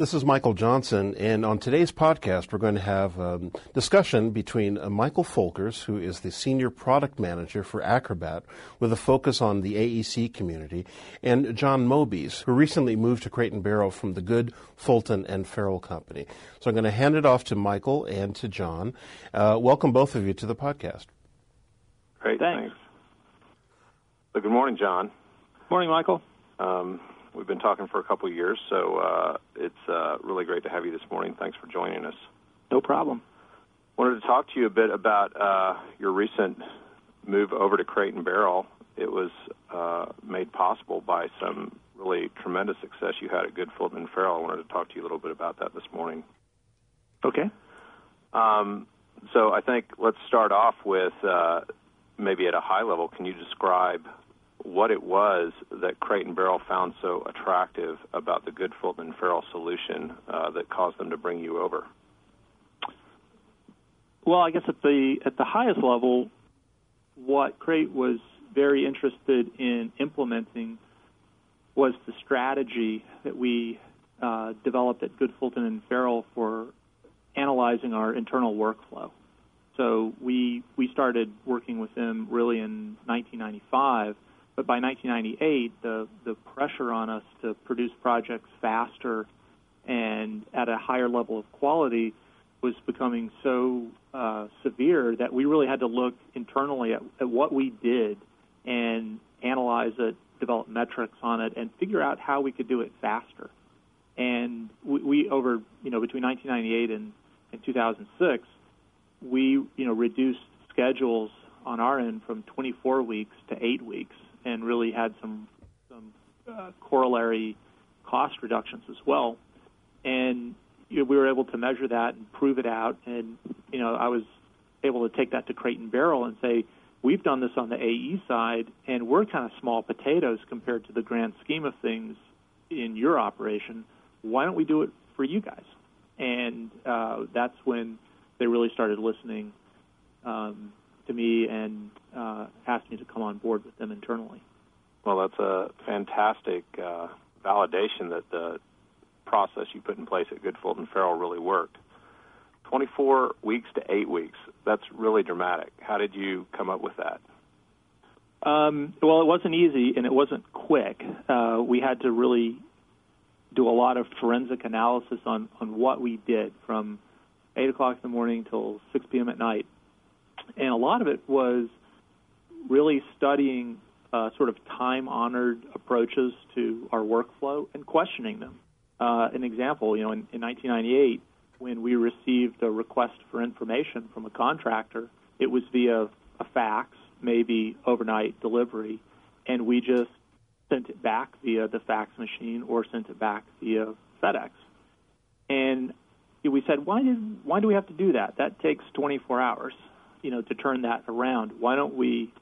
This is Michael Johnson, and on today's podcast, we're going to have a discussion between uh, Michael Folkers, who is the Senior Product Manager for Acrobat, with a focus on the AEC community, and John Moebes, who recently moved to Crate and Barrel from the Good, Fulton, and Farrell Company. So I'm going to hand it off to Michael and to John. Uh, welcome both of you to the podcast. Great, thanks. thanks. So good morning, John. Morning, Michael. Um, We've been talking for a couple of years, so uh, it's uh, really great to have you this morning. Thanks for joining us. No problem. Wanted to talk to you a bit about uh, your recent move over to Crate and Barrel. It was uh, made possible by some really tremendous success you had at Good Fulton and Farrell. I wanted to talk to you a little bit about that this morning. Okay. Um, so I think let's start off with uh, maybe at a high level. Can you describe what it was that Crate and Barrel found so attractive about the Good Fulton and Farrell solution uh, that caused them to bring you over? Well, I guess at the at the highest level, what Crate was very interested in implementing was the strategy that we uh, developed at Good Fulton and Farrell for analyzing our internal workflow. So we we started working with them really in 1995 but by 1998, the, the pressure on us to produce projects faster and at a higher level of quality was becoming so uh, severe that we really had to look internally at, at what we did and analyze it, develop metrics on it, and figure out how we could do it faster. And we, we over you know between 1998 and, and 2006, we you know reduced schedules on our end from 24 weeks to eight weeks and really had some some uh, corollary cost reductions as well. And you know, we were able to measure that and prove it out. And you know, I was able to take that to Crate and Barrel and say, we've done this on the AE side, and we're kind of small potatoes compared to the grand scheme of things in your operation. Why don't we do it for you guys? And uh, that's when they really started listening um, to me and uh, asked me to come on board with them internally. Well, that's a fantastic uh, validation that the process you put in place at Good Fulton Farrell really worked. 24 weeks to eight weeks. That's really dramatic. How did you come up with that? Um, well, it wasn't easy and it wasn't quick. Uh, we had to really do a lot of forensic analysis on, on what we did from 8 o'clock in the morning till 6 p.m. at night and a lot of it was really studying uh, sort of time-honored approaches to our workflow and questioning them. Uh, an example, you know, in, in 1998, when we received a request for information from a contractor, it was via a fax, maybe overnight delivery, and we just sent it back via the fax machine or sent it back via FedEx. And we said, why did why do we have to do that? That takes 24 hours you know, to turn that around, why don't we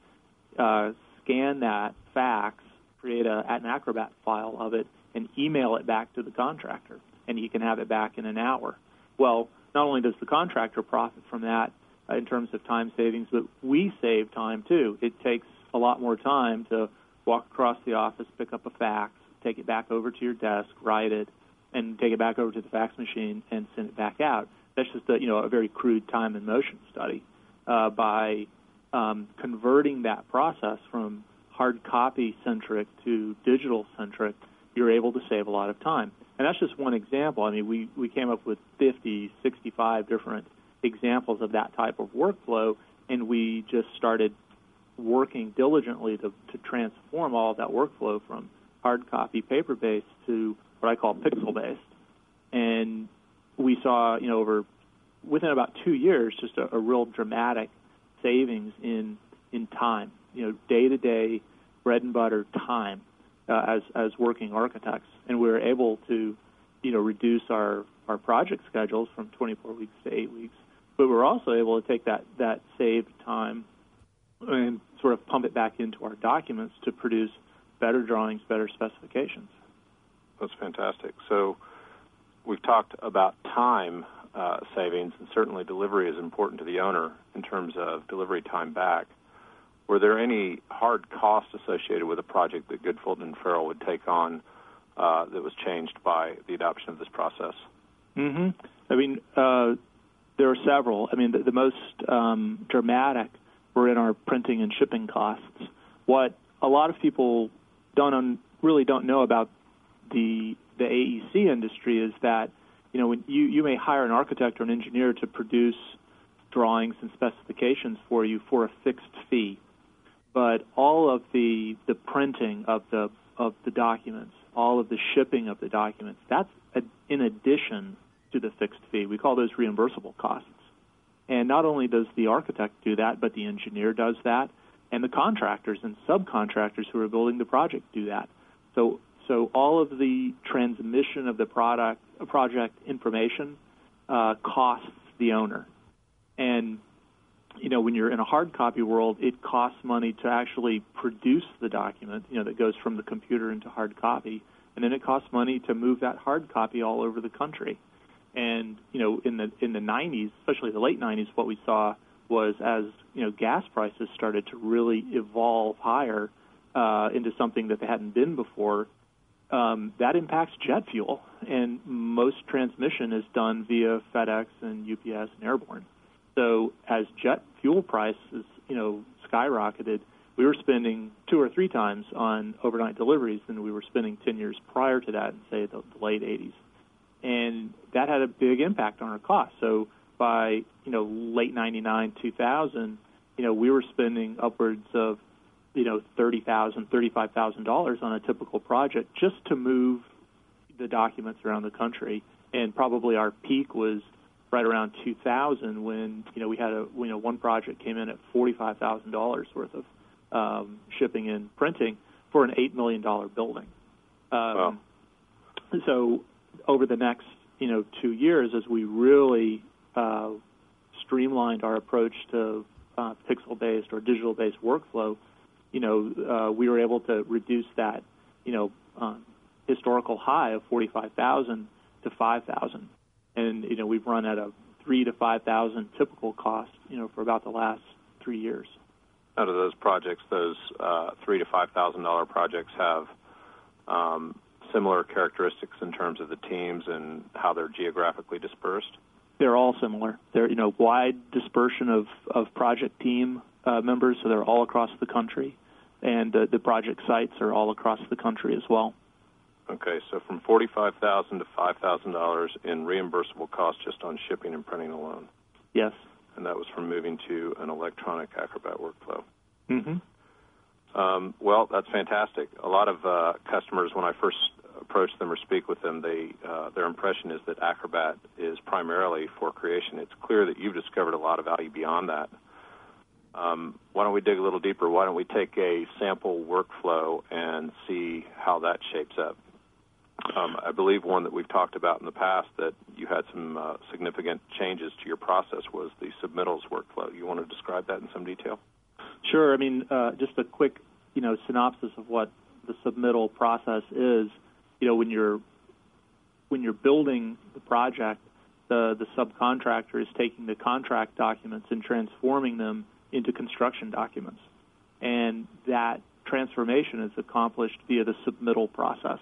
uh, scan that fax, create a, an Acrobat file of it, and email it back to the contractor, and he can have it back in an hour. Well, not only does the contractor profit from that uh, in terms of time savings, but we save time too. It takes a lot more time to walk across the office, pick up a fax, take it back over to your desk, write it, and take it back over to the fax machine and send it back out. That's just a, you know a very crude time and motion study uh, by um, converting that process from hard copy centric to digital centric, you're able to save a lot of time. And that's just one example. I mean, we, we came up with 50, 65 different examples of that type of workflow, and we just started working diligently to, to transform all of that workflow from hard copy paper based to what I call pixel based. And we saw, you know, over within about two years, just a, a real dramatic savings in in time. You know, day to day bread and butter time uh, as as working architects, and we were able to, you know, reduce our our project schedules from 24 weeks to eight weeks. But we we're also able to take that that saved time and sort of pump it back into our documents to produce better drawings, better specifications. That's fantastic. So we've talked about time uh, savings, and certainly delivery is important to the owner in terms of delivery time back. Were there any hard costs associated with a project that Good Fulton and Farrell would take on uh, that was changed by the adoption of this process? Mm-hmm. I mean, uh, there are several. I mean, the, the most um, dramatic were in our printing and shipping costs. What a lot of people don't un- really don't know about the the AEC industry is that you know you you may hire an architect or an engineer to produce drawings and specifications for you for a fixed fee, but all of the the printing of the of the documents, all of the shipping of the documents, that's a, in addition to the fixed fee. We call those reimbursable costs. And not only does the architect do that, but the engineer does that, and the contractors and subcontractors who are building the project do that. So, so all of the transmission of the product project information uh, costs the owner. And you know, when you're in a hard copy world, it costs money to actually produce the document, you know, that goes from the computer into hard copy, and then it costs money to move that hard copy all over the country. And you know, in the in the 90s, especially the late 90s, what we saw was as you know gas prices started to really evolve higher uh, into something that they hadn't been before. Um, that impacts jet fuel, and most transmission is done via FedEx and UPS and airborne. So as jet fuel prices, you know, skyrocketed, we were spending two or three times on overnight deliveries than we were spending 10 years prior to that, in say the, the late 80s and that had a big impact on our costs. So by you know late '99, 2000, you know we were spending upwards of you know thirty thousand, thirty-five thousand dollars on a typical project just to move the documents around the country. And probably our peak was right around 2000 when you know we had a you know one project came in at forty-five thousand dollars worth of um, shipping and printing for an eight million dollar building. Um, wow. So over the next you know two years as we really uh, streamlined our approach to uh, pixel-based or digital-based workflow, you know, uh, we were able to reduce that, you know, um, historical high of 45,000 to 5,000, and you know we've run at a three to 5,000 typical cost, you know, for about the last three years. Out of those projects, those uh, three to five thousand dollar projects have um, similar characteristics in terms of the teams and how they're geographically dispersed? They're all similar. They're you know wide dispersion of of project team uh, members, so they're all across the country, and uh, the project sites are all across the country as well. Okay, so from forty-five thousand to five thousand dollars in reimbursable costs just on shipping and printing alone. Yes. And that was from moving to an electronic Acrobat workflow. Mm-hmm. Um, well, that's fantastic. A lot of uh, customers, when I first approach them or speak with them, they uh, their impression is that Acrobat is primarily for creation. It's clear that you've discovered a lot of value beyond that. Um, why don't we dig a little deeper? Why don't we take a sample workflow and see how that shapes up? Um, I believe one that we've talked about in the past that you had some uh, significant changes to your process was the submittals workflow. You want to describe that in some detail? Sure. I mean, uh, just a quick, you know, synopsis of what the submittal process is you know when you're when you're building the project, the the subcontractor is taking the contract documents and transforming them into construction documents, and that transformation is accomplished via the submittal process.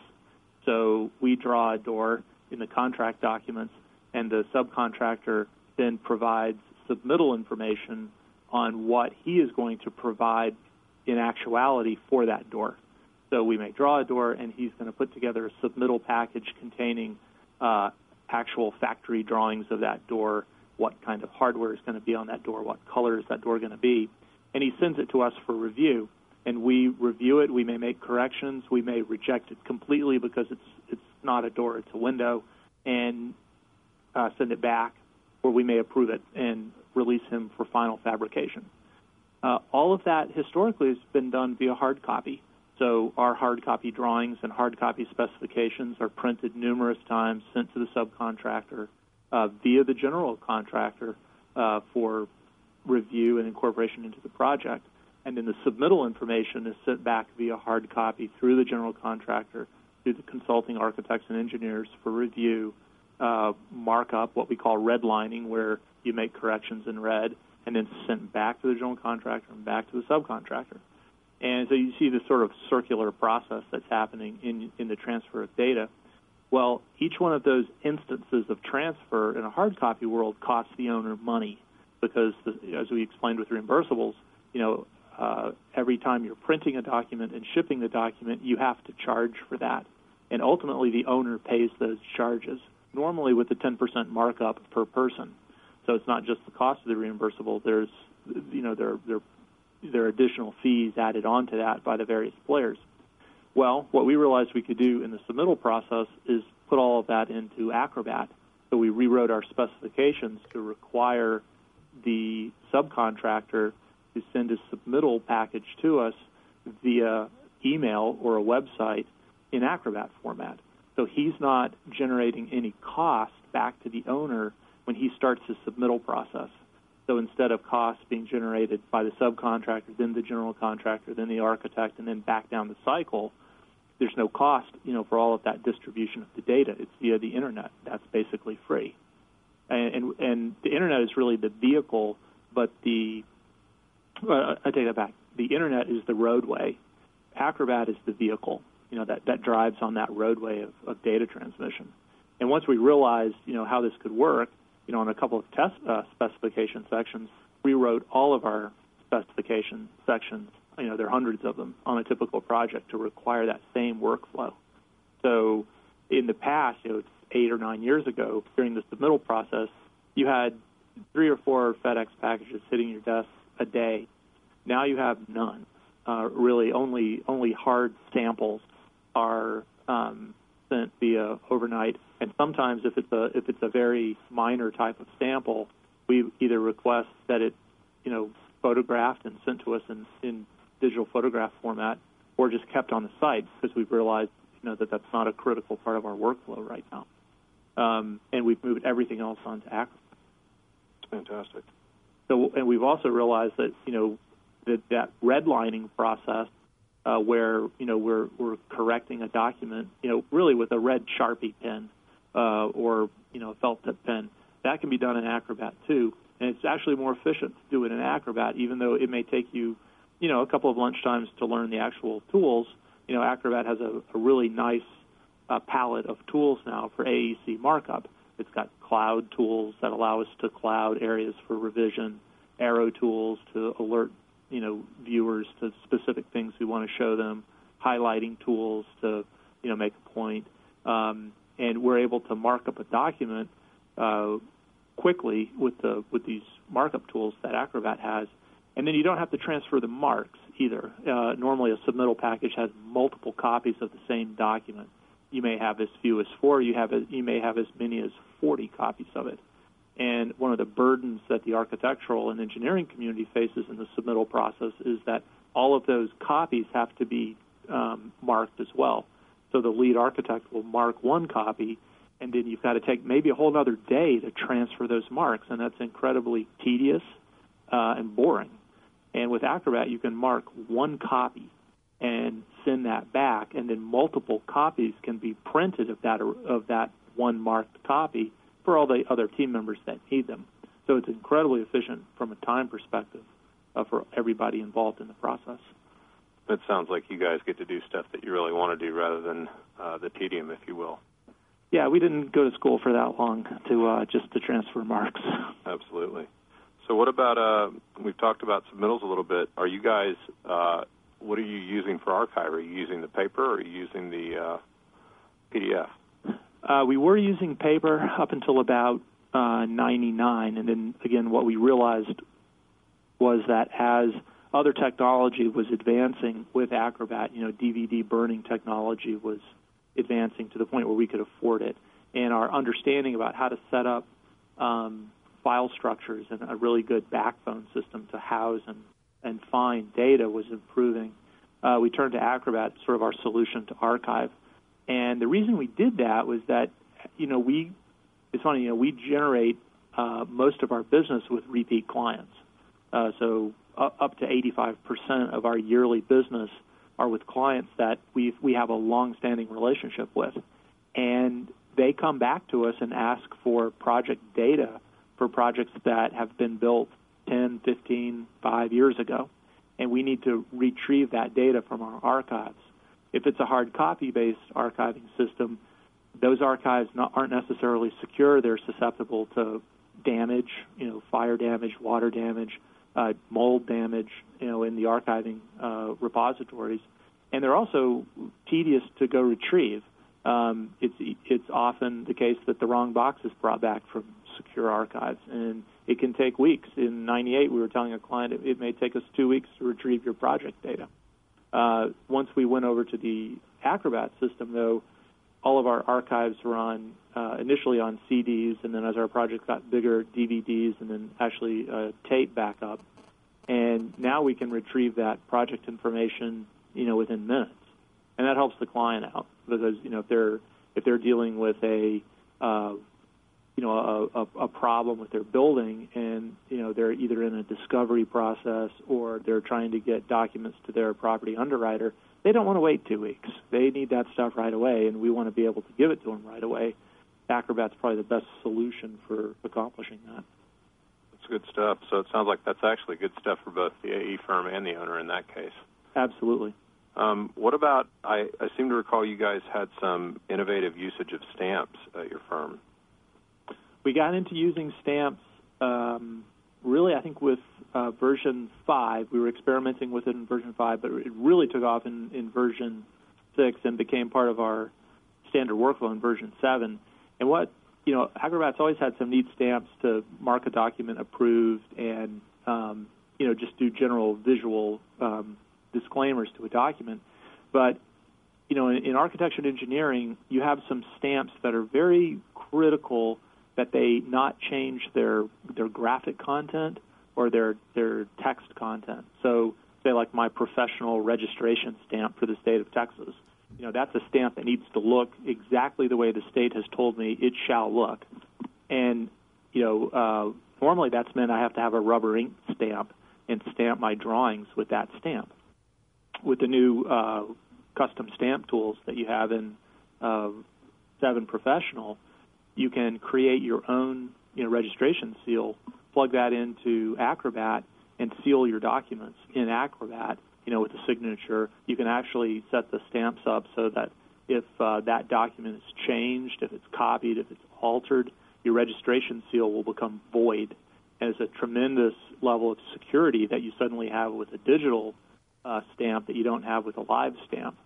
So we draw a door in the contract documents, and the subcontractor then provides submittal information on what he is going to provide in actuality for that door. So we may draw a door, and he's going to put together a submittal package containing uh, actual factory drawings of that door, what kind of hardware is going to be on that door, what color is that door going to be, and he sends it to us for review. And we review it. We may make corrections. We may reject it completely because it's it's not a door; it's a window, and uh, send it back, or we may approve it and release him for final fabrication. Uh, all of that historically has been done via hard copy. So our hard copy drawings and hard copy specifications are printed numerous times, sent to the subcontractor uh, via the general contractor uh, for review and incorporation into the project. And then the submittal information is sent back via hard copy through the general contractor, through the consulting architects and engineers for review, uh, markup, what we call redlining, where you make corrections in red, and then sent back to the general contractor and back to the subcontractor. And so you see this sort of circular process that's happening in, in the transfer of data. Well, each one of those instances of transfer in a hard copy world costs the owner money because, the, as we explained with reimbursables, you know, uh, every time you're printing a document and shipping the document, you have to charge for that. And ultimately, the owner pays those charges, normally with a 10% markup per person. So it's not just the cost of the reimbursable. There's, you know, there, there, there are additional fees added onto that by the various players. Well, what we realized we could do in the submittal process is put all of that into Acrobat. So we rewrote our specifications to require the subcontractor to send a submittal package to us via email or a website in Acrobat format. So he's not generating any cost back to the owner when he starts his submittal process. So instead of costs being generated by the subcontractor, then the general contractor, then the architect, and then back down the cycle, there's no cost, you know, for all of that distribution of the data. It's via the internet. That's basically free. And and, and the internet is really the vehicle, but the uh, I take that back. The internet is the roadway. Acrobat is the vehicle, you know, that, that drives on that roadway of, of data transmission. And once we realized, you know, how this could work, you know, in a couple of test uh, specification sections, we wrote all of our specification sections, you know, there are hundreds of them on a typical project to require that same workflow. So in the past, you know, it's eight or nine years ago, during the submittal process, you had three or four FedEx packages sitting in your desk a day. Now you have none. Uh, really, only only hard samples are um, sent via overnight, and sometimes if it's a if it's a very minor type of sample, we either request that it, you know, photographed and sent to us in, in digital photograph format, or just kept on the site because we've realized, you know, that that's not a critical part of our workflow right now. Um, and we've moved everything else onto Acrobat. Fantastic. So, and we've also realized that you know that that redlining process, uh, where you know we're we're correcting a document, you know, really with a red Sharpie pen uh, or you know a felt tip pen, that can be done in Acrobat too, and it's actually more efficient to do it in Acrobat, even though it may take you, you know, a couple of lunch times to learn the actual tools. You know, Acrobat has a, a really nice uh, palette of tools now for AEC markup. It's got cloud tools that allow us to cloud areas for revision, arrow tools to alert you know viewers to specific things we want to show them, highlighting tools to you know make a point, um, and we're able to mark up a document uh, quickly with the with these markup tools that Acrobat has, and then you don't have to transfer the marks either. Uh, normally, a submittal package has multiple copies of the same document you may have as few as four. You have a, you may have as many as 40 copies of it. And one of the burdens that the architectural and engineering community faces in the submittal process is that all of those copies have to be um, marked as well. So the lead architect will mark one copy, and then you've got to take maybe a whole other day to transfer those marks, and that's incredibly tedious uh, and boring. And with Acrobat, you can mark one copy and send that back, and then multiple copies can be printed of that of that one marked copy for all the other team members that need them. So it's incredibly efficient from a time perspective uh, for everybody involved in the process. It sounds like you guys get to do stuff that you really want to do rather than uh, the tedium, if you will. Yeah, we didn't go to school for that long to uh, just to transfer marks. Absolutely. So, what about? Uh, we've talked about submittals a little bit. Are you guys uh, what are you using for archive? Are you using the paper or are you using the uh, PDF? Uh, we were using paper up until about uh, 99, and then again, what we realized was that as other technology was advancing with Acrobat, you know, DVD burning technology was advancing to the point where we could afford it, and our understanding about how to set up um, file structures and a really good backbone system to house and and find data was improving, uh, we turned to Acrobat, sort of our solution to archive. And the reason we did that was that, you know, we, it's funny, you know, we generate uh, most of our business with repeat clients. Uh, so uh, up to 85% of our yearly business are with clients that we we have a long-standing relationship with, and they come back to us and ask for project data for projects that have been built 10, 15, 5 years ago. and we need to retrieve that data from our archives. If it's a hard copy based archiving system, those archives not, aren't necessarily secure. They're susceptible to damage, you know, fire damage, water damage, uh, mold damage, you know, in the archiving uh, repositories, and they're also tedious to go retrieve. Um, it's it's often the case that the wrong box is brought back from secure archives, and it can take weeks. In '98, we were telling a client it, it, may take us two weeks to retrieve your project data. Uh, once we went over to the Acrobat system, though, all of our archives were on uh, initially on CDs, and then as our project got bigger, DVDs, and then actually uh, tape backup. And now we can retrieve that project information, you know, within minutes, and that helps the client out because you know if they're if they're dealing with a uh, you know a, a, a problem with their building and you know they're either in a discovery process or they're trying to get documents to their property underwriter they don't want to wait two weeks. They need that stuff right away and we want to be able to give it to them right away. Acrobat's probably the best solution for accomplishing that. That's good stuff. So it sounds like that's actually good stuff for both the ae firm and the owner in that case. Absolutely. Um, what about I, I seem to recall you guys had some innovative usage of stamps at your firm we got into using stamps um, really, I think, with uh, version 5. We were experimenting with it in version 5, but it really took off in, in version 6 and became part of our standard workflow in version 7. And what, you know, Acrobat's always had some neat stamps to mark a document approved and, um, you know, just do general visual um, disclaimers to a document. But, you know, in, in architecture and engineering, you have some stamps that are very critical that they not change their their graphic content or their their text content. So, say like my professional registration stamp for the state of Texas. You know, that's a stamp that needs to look exactly the way the state has told me it shall look. And you know, uh, normally that's meant I have to have a rubber ink stamp and stamp my drawings with that stamp. With the new uh, custom stamp tools that you have in uh, Seven Professional, you can create your own you know, registration seal, plug that into Acrobat, and seal your documents in Acrobat. You know, with a signature, you can actually set the stamps up so that if uh, that document is changed, if it's copied, if it's altered, your registration seal will become void. And it's a tremendous level of security that you suddenly have with a digital uh, stamp that you don't have with a live stamp.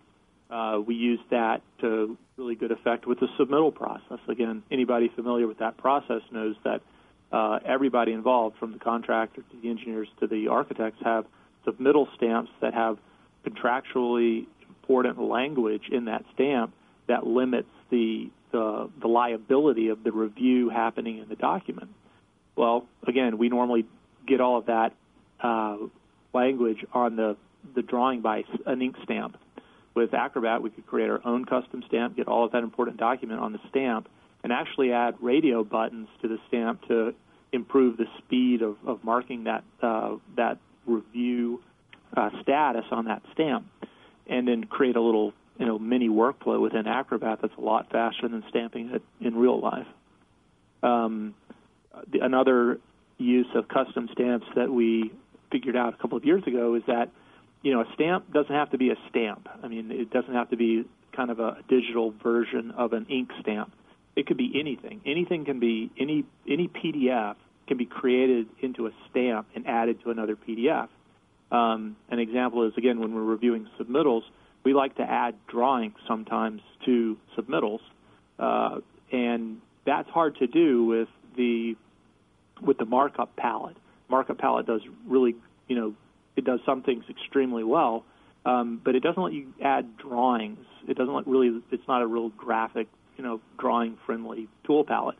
Uh, we use that to really good effect with the submittal process. Again, anybody familiar with that process knows that uh, everybody involved, from the contractor to the engineers to the architects, have submittal stamps that have contractually important language in that stamp that limits the, the, the liability of the review happening in the document. Well, again, we normally get all of that uh, language on the, the drawing by an ink stamp with Acrobat, we could create our own custom stamp, get all of that important document on the stamp, and actually add radio buttons to the stamp to improve the speed of, of marking that uh, that review uh, status on that stamp, and then create a little you know mini workflow within Acrobat that's a lot faster than stamping it in real life. Um, the, another use of custom stamps that we figured out a couple of years ago is that you know, a stamp doesn't have to be a stamp. I mean, it doesn't have to be kind of a digital version of an ink stamp. It could be anything. Anything can be any any PDF can be created into a stamp and added to another PDF. Um, an example is again when we're reviewing submittals, we like to add drawings sometimes to submittals, uh, and that's hard to do with the with the markup palette. Markup palette does really you know it does some things extremely well, um, but it doesn't let you add drawings. It doesn't let really. It's not a real graphic, you know, drawing friendly tool palette.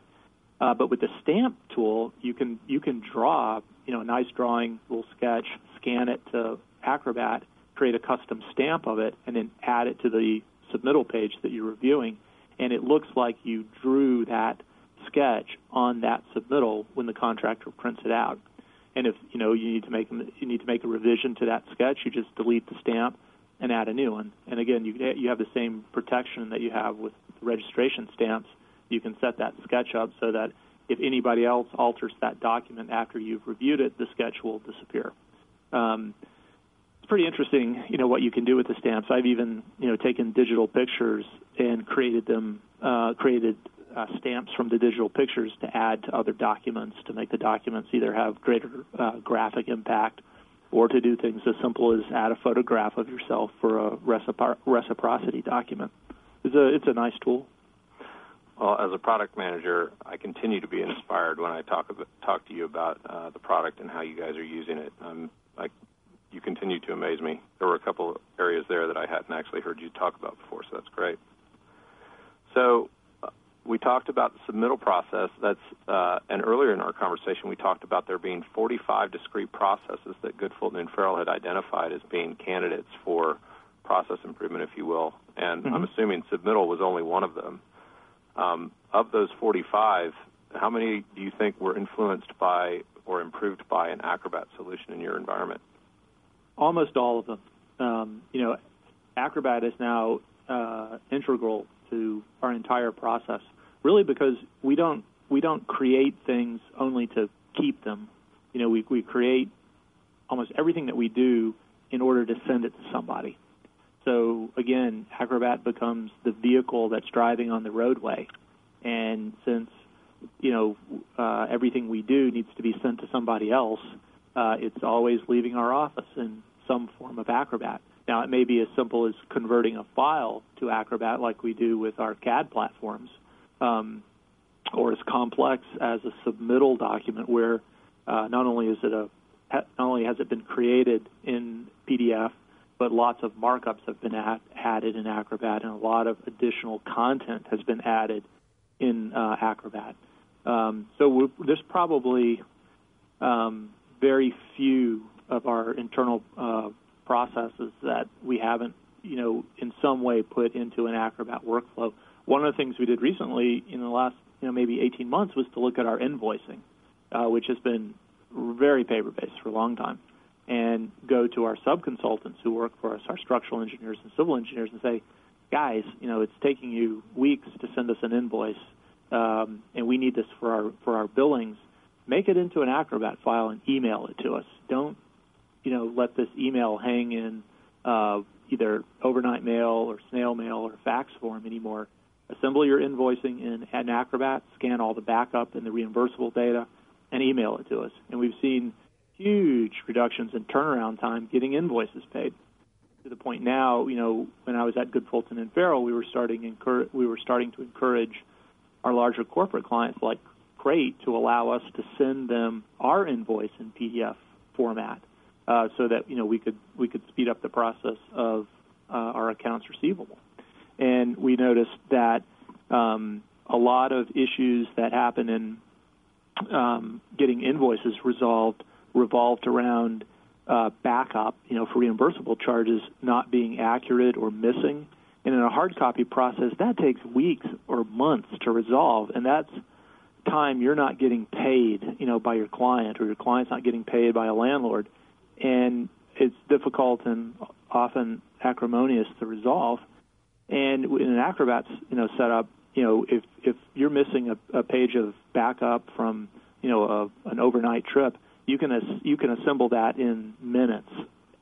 Uh, but with the stamp tool, you can you can draw, you know, a nice drawing, little sketch, scan it to Acrobat, create a custom stamp of it, and then add it to the submittal page that you're reviewing, and it looks like you drew that sketch on that submittal when the contractor prints it out. And if you know you need to make you need to make a revision to that sketch, you just delete the stamp and add a new one. And again, you you have the same protection that you have with registration stamps. You can set that sketch up so that if anybody else alters that document after you've reviewed it, the sketch will disappear. Um, it's pretty interesting, you know, what you can do with the stamps. I've even, you know, taken digital pictures and created them, uh, created uh, stamps from the digital pictures to add to other documents to make the documents either have greater uh, graphic impact or to do things as simple as add a photograph of yourself for a recipro- reciprocity document. It's a it's a nice tool. Well, as a product manager, I continue to be inspired when I talk about, talk to you about uh, the product and how you guys are using it. Um, I, you continue to amaze me. There were a couple areas there that I hadn't actually heard you talk about before, so that's great. So we talked about the submittal process. That's uh, and earlier in our conversation, we talked about there being 45 discrete processes that Good Fulton and Farrell had identified as being candidates for process improvement, if you will. And mm-hmm. I'm assuming submittal was only one of them. Um, of those 45, how many do you think were influenced by or improved by an Acrobat solution in your environment? Almost all of them. Um, you know, Acrobat is now uh, integral to our entire process really because we don't we don't create things only to keep them. You know, we we create almost everything that we do in order to send it to somebody. So again, Acrobat becomes the vehicle that's driving on the roadway, and since you know uh, everything we do needs to be sent to somebody else, uh, it's always leaving our office in some form of Acrobat. Now, it may be as simple as converting a file to Acrobat, like we do with our CAD platforms, um, or as complex as a submittal document where uh, not only is it a not only has it been created in PDF, but lots of markups have been add, added in Acrobat, and a lot of additional content has been added in uh, Acrobat. Um, so there's probably um, very few of our internal uh, processes that we haven't, you know, in some way put into an Acrobat workflow. One of the things we did recently in the last, you know, maybe 18 months was to look at our invoicing, uh, which has been very paper-based for a long time, and go to our sub-consultants who work for us, our structural engineers and civil engineers, and say, guys, you know, it's taking you weeks to send us an invoice, um, and we need this for our for our billings. Make it into an Acrobat file and email it to us. Don't, you know, let this email hang in uh, either overnight mail or snail mail or fax form anymore assemble your invoicing in, in Acrobat, scan all the backup and the reimbursable data, and email it to us. And we've seen huge reductions in turnaround time getting invoices paid. To the point now, you know, when I was at Good Fulton and Farrell, we were starting we were starting to encourage our larger corporate clients like Crate to allow us to send them our invoice in PDF format, uh, so that you know we could we could speed up the process of uh, our accounts receivable. And we noticed that um, a lot of issues that happen in um, getting invoices resolved revolved around uh, backup, you know, for reimbursable charges not being accurate or missing. And in a hard copy process, that takes weeks or months to resolve, and that's time you're not getting paid, you know, by your client, or your client's not getting paid by a landlord, and it's difficult and often acrimonious to resolve. And in an Acrobat, you know, setup, you know, if if you're missing a, a page of backup from, you know, a, an overnight trip, you can as, you can assemble that in minutes,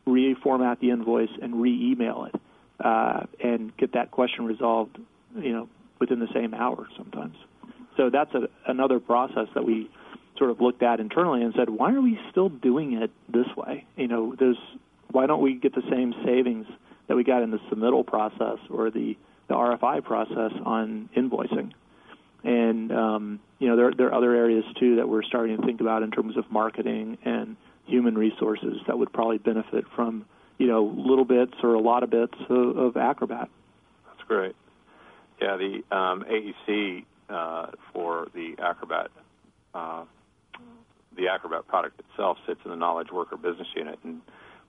reformat the invoice, and re-email it, uh, and get that question resolved, you know, within the same hour sometimes. So that's a, another process that we sort of looked at internally and said, why are we still doing it this way? You know, there's why don't we get the same savings that we got in the submittal process or the, the RFI process on invoicing. And um, you know there, there are other areas too that we're starting to think about in terms of marketing and human resources that would probably benefit from you know little bits or a lot of bits of, of Acrobat. That's great. Yeah, the um, AEC uh, for the Acrobat uh, the Acrobat product itself sits in the knowledge worker business unit, and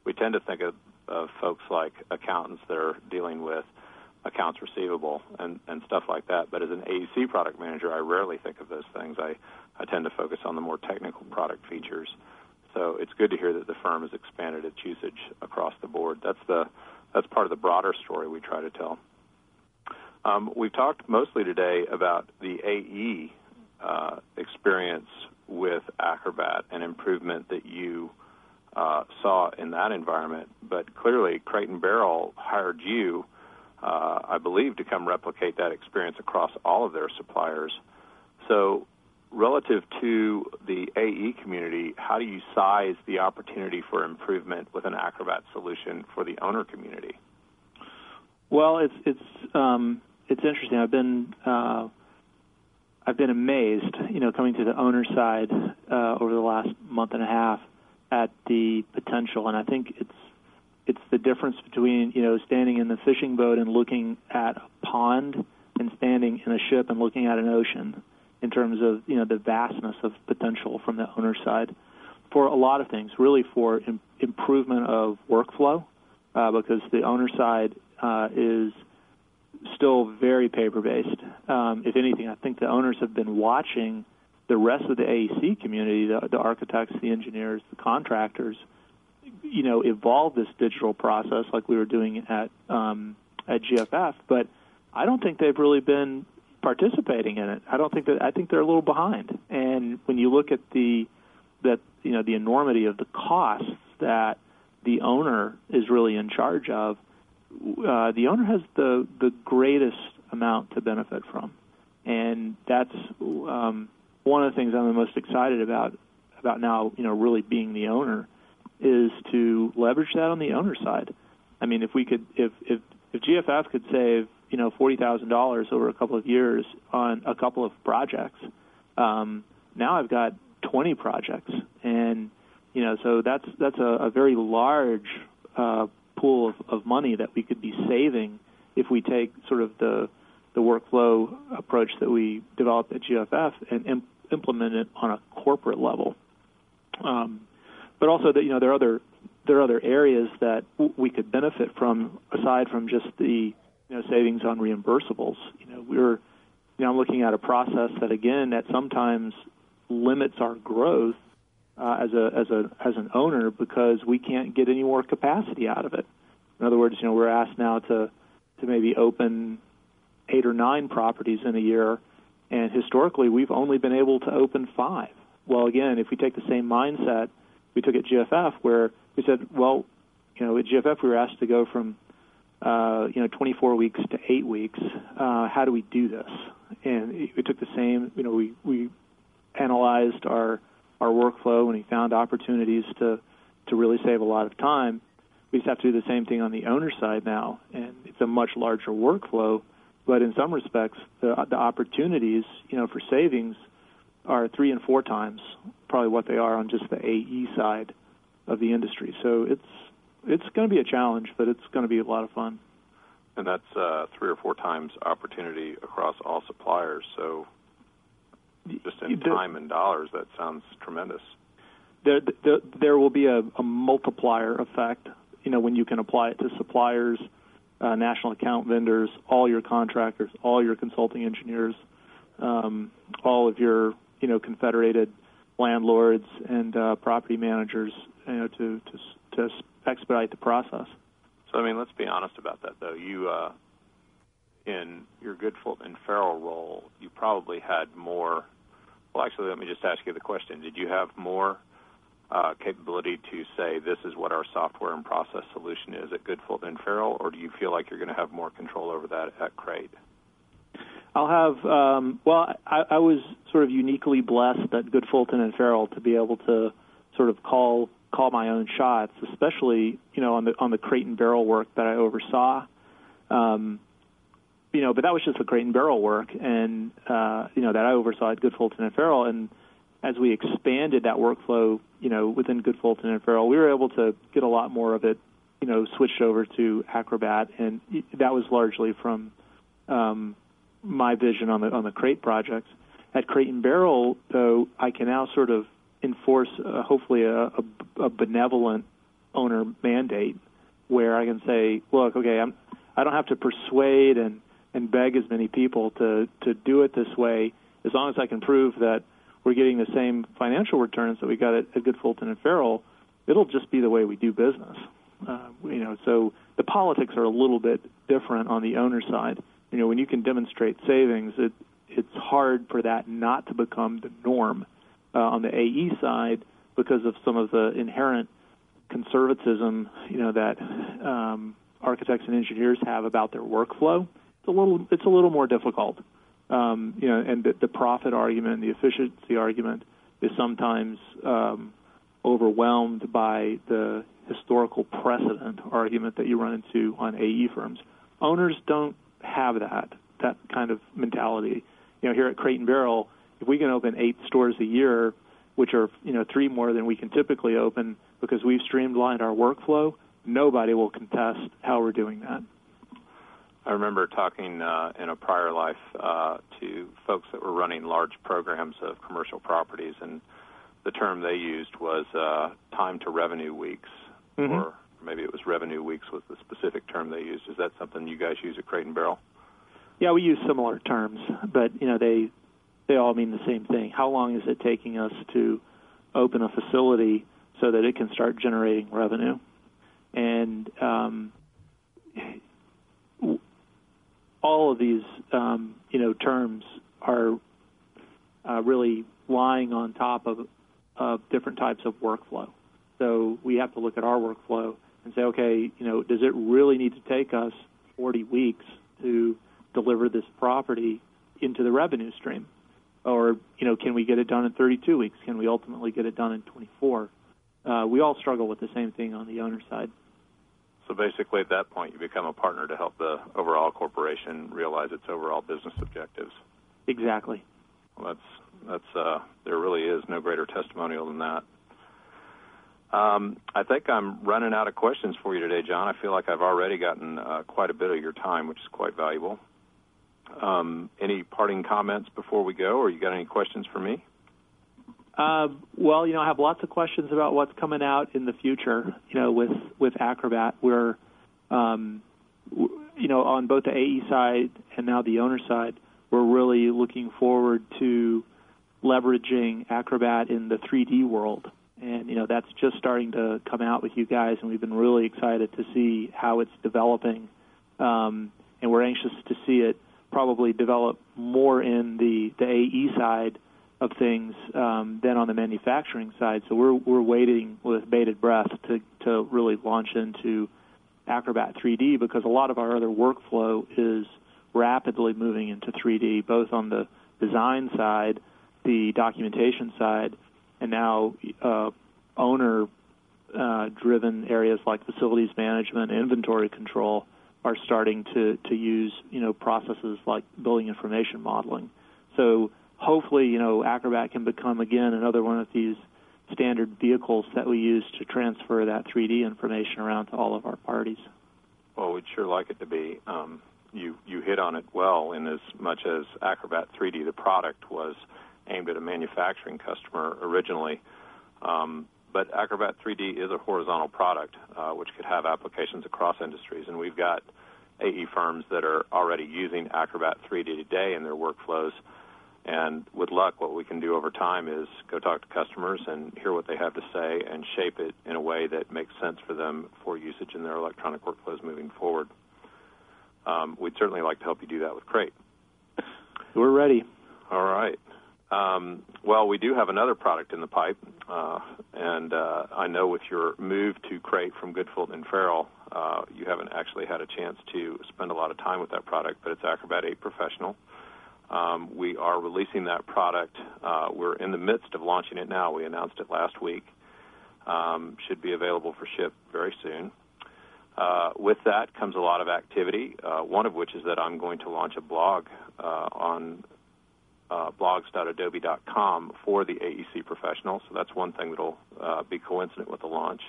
we tend to think of of folks like accountants that are dealing with accounts receivable and, and stuff like that. But as an AEC product manager, I rarely think of those things. I, I tend to focus on the more technical product features. So it's good to hear that the firm has expanded its usage across the board. That's the that's part of the broader story we try to tell. Um, we've talked mostly today about the AE uh, experience with Acrobat and improvement that you uh, saw in that environment. But clearly, and Barrel hired you, uh, I believe, to come replicate that experience across all of their suppliers. So, relative to the AE community, how do you size the opportunity for improvement with an Acrobat solution for the owner community? Well, it's it's um, it's interesting. I've been uh, I've been amazed, you know, coming to the owner side uh, over the last month and a half at the potential, and I think it's it's the difference between you know standing in the fishing boat and looking at a pond and standing in a ship and looking at an ocean in terms of you know the vastness of potential from the owner side for a lot of things really for Im- improvement of workflow uh, because the owner side uh, is still very paper based. Um, if anything, I think the owners have been watching the rest of the AEC community, the, the architects, the engineers, the contractors, you know, evolve this digital process like we were doing at um, at GFF. But I don't think they've really been participating in it. I don't think that I think they're a little behind. And when you look at the that you know the enormity of the costs that the owner is really in charge of, uh, the owner has the the greatest amount to benefit from, and that's um, one of the things I'm the most excited about about now. You know, really being the owner is to leverage that on the owner side. I mean, if we could, if if if GFF could save you know forty thousand dollars over a couple of years on a couple of projects, um, now I've got twenty projects, and you know, so that's that's a, a very large uh, pool of, of money that we could be saving if we take sort of the the workflow approach that we developed at GFF and imp- implement it on a corporate level. Um, but also that you know there are other there are other areas that we could benefit from aside from just the you know savings on reimbursables. You know we're you know I'm looking at a process that again that sometimes limits our growth uh, as a as a as an owner because we can't get any more capacity out of it. In other words, you know, we're asked now to to maybe open eight or nine properties in a year, and historically we've only been able to open five. Well, again, if we take the same mindset we took at GFF, where we said, well, you know, at GFF we were asked to go from uh, you know 24 weeks to eight weeks. Uh, how do we do this? And we took the same, you know, we we analyzed our our workflow and he found opportunities to to really save a lot of time. We just have to do the same thing on the owner side now, and it's a much larger workflow. But in some respects, the, the opportunities, you know, for savings are three and four times probably what they are on just the AE side of the industry. So it's it's going to be a challenge, but it's going to be a lot of fun. And that's uh, three or four times opportunity across all suppliers. So just in the, time and dollars, that sounds tremendous. There, there, there will be a, a, multiplier effect. You know, when you can apply it to suppliers, uh, national account vendors, all your contractors, all your consulting engineers, um, all of your you know confederated landlords and uh, property managers, you know, to, to to expedite the process. So I mean, let's be honest about that, though. You uh, in your Good Fulton and Farrell role, you probably had more. Well, actually, let me just ask you the question: Did you have more uh, capability to say this is what our software and process solution is at Good Fulton and Farrell, or do you feel like you're going to have more control over that at Crate? I'll have. Um, well, I, I was sort of uniquely blessed at Good Fulton and Farrell to be able to sort of call call my own shots, especially you know on the on the crate and barrel work that I oversaw. Um, you know, but that was just the crate and barrel work, and uh, you know that I oversaw at Good Fulton and Farrell. And as we expanded that workflow, you know, within Good Fulton and Farrell, we were able to get a lot more of it, you know, switched over to Acrobat, and that was largely from um, my vision on the on the crate projects. At Crate and Barrel, though, I can now sort of enforce, uh, hopefully, a, a, a benevolent owner mandate where I can say, look, okay, I'm, I don't have to persuade and and beg as many people to to do it this way, as long as I can prove that we're getting the same financial returns that we got at, at Good Fulton and Farrell, it'll just be the way we do business. Uh, you know, so the politics are a little bit different on the owner side. You know, when you can demonstrate savings, it it's hard for that not to become the norm uh, on the AE side because of some of the inherent conservatism, you know, that um, architects and engineers have about their workflow, it's a little it's a little more difficult. Um, you know, and the, the, profit argument, the efficiency argument, is sometimes um, overwhelmed by the historical precedent argument that you run into on AE firms. Owners don't have that that kind of mentality. You know, here at Crate and Barrel, if we can open eight stores a year, which are you know three more than we can typically open because we've streamlined our workflow, nobody will contest how we're doing that. I remember talking uh, in a prior life uh, to folks that were running large programs of commercial properties, and the term they used was uh, time to revenue weeks, mm-hmm. or maybe it was revenue weeks was the specific term they used. Is that something you guys use at Crate and Barrel? Yeah, we use similar terms, but you know they they all mean the same thing. How long is it taking us to open a facility so that it can start generating revenue? And um, all of these, um, you know, terms are uh, really lying on top of, of different types of workflow. So we have to look at our workflow and say, okay, you know, does it really need to take us 40 weeks to deliver this property into the revenue stream? Or, you know, can we get it done in 32 weeks? Can we ultimately get it done in 24? Uh, we all struggle with the same thing on the owner side. So basically, at that point, you become a partner to help the overall corporation realize its overall business objectives. Exactly. Well, that's that's uh, there really is no greater testimonial than that. Um, I think I'm running out of questions for you today, John. I feel like I've already gotten uh, quite a bit of your time, which is quite valuable. Um, any parting comments before we go, or you got any questions for me? Uh, well, you know, I have lots of questions about what's coming out in the future. You know, with with Acrobat, we're, um, you know, on both the AE side and now the owner side, we're really looking forward to leveraging Acrobat in the 3D world. And you know, that's just starting to come out with you guys, and we've been really excited to see how it's developing. Um, and we're anxious to see it probably develop more in the the AE side of things um, than on the manufacturing side. So we're we're waiting with bated breath to to really launch into Acrobat 3D because a lot of our other workflow is rapidly moving into 3D, both on the design side, the documentation side, and now uh, owner uh, driven areas like facilities management, inventory control are starting to, to use you know processes like building information modeling. So hopefully, you know, Acrobat can become again another one of these standard vehicles that we use to transfer that 3D information around to all of our parties. Well, we'd sure like it to be. Um, you you hit on it well in as much as Acrobat 3D, the product was aimed at a manufacturing customer originally. Um, but Acrobat 3D is a horizontal product, uh, which could have applications across industries, and we've got AE firms that are already using Acrobat 3D today in their workflows and with luck, what we can do over time is go talk to customers and hear what they have to say and shape it in a way that makes sense for them for usage in their electronic workflows moving forward. Um, we'd certainly like to help you do that with Crate. We're ready. All right. Um, well, we do have another product in the pipe, uh, and uh, I know with your move to Crate from Good Fulton and Farrell, uh, you haven't actually had a chance to spend a lot of time with that product, but it's Acrobat 8 Professional. Um, we are releasing that product. Uh, we're in the midst of launching it now. We announced it last week. Um, should be available for ship very soon. Uh, with that comes a lot of activity, uh, one of which is that I'm going to launch a blog uh, on uh, blogs.adobe.com for the AEC professional. So that's one thing that'll uh, be coincident with the launch.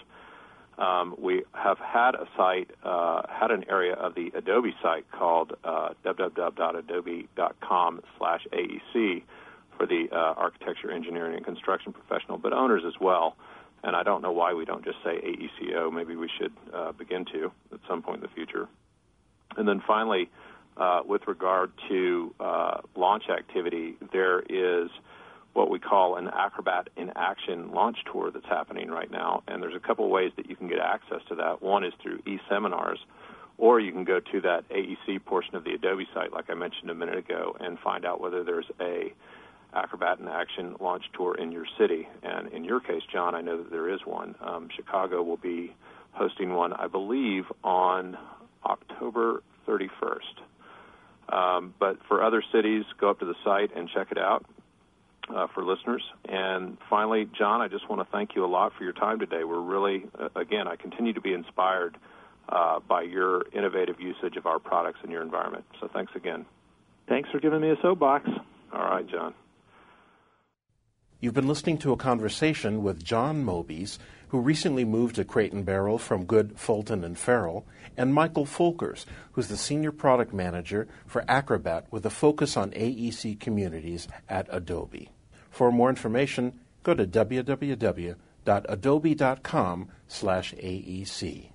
Um, we have had a site, uh, had an area of the Adobe site called uh, www.adobe.com slash AEC for the uh, architecture, engineering, and construction professional, but owners as well. And I don't know why we don't just say AECO. Maybe we should uh, begin to at some point in the future. And then finally, uh, with regard to uh, launch activity, there is – what we call an Acrobat in Action launch tour that's happening right now. And there's a couple ways that you can get access to that. One is through e-seminars, or you can go to that AEC portion of the Adobe site, like I mentioned a minute ago, and find out whether there's a Acrobat in Action launch tour in your city. And in your case, John, I know that there is one. Um, Chicago will be hosting one, I believe, on October 31st. Um, but for other cities, go up to the site and check it out uh, for listeners. And finally, John, I just want to thank you a lot for your time today. We're really, uh, again, I continue to be inspired uh, by your innovative usage of our products in your environment. So thanks again. Thanks for giving me a soapbox. All right, John. You've been listening to a conversation with John Moebes, who recently moved to Crate and Barrel from Good, Fulton, and Farrell, and Michael Folkers, who's the Senior Product Manager for Acrobat with a focus on AEC communities at Adobe. For more information, go to www.adobe.com/aec.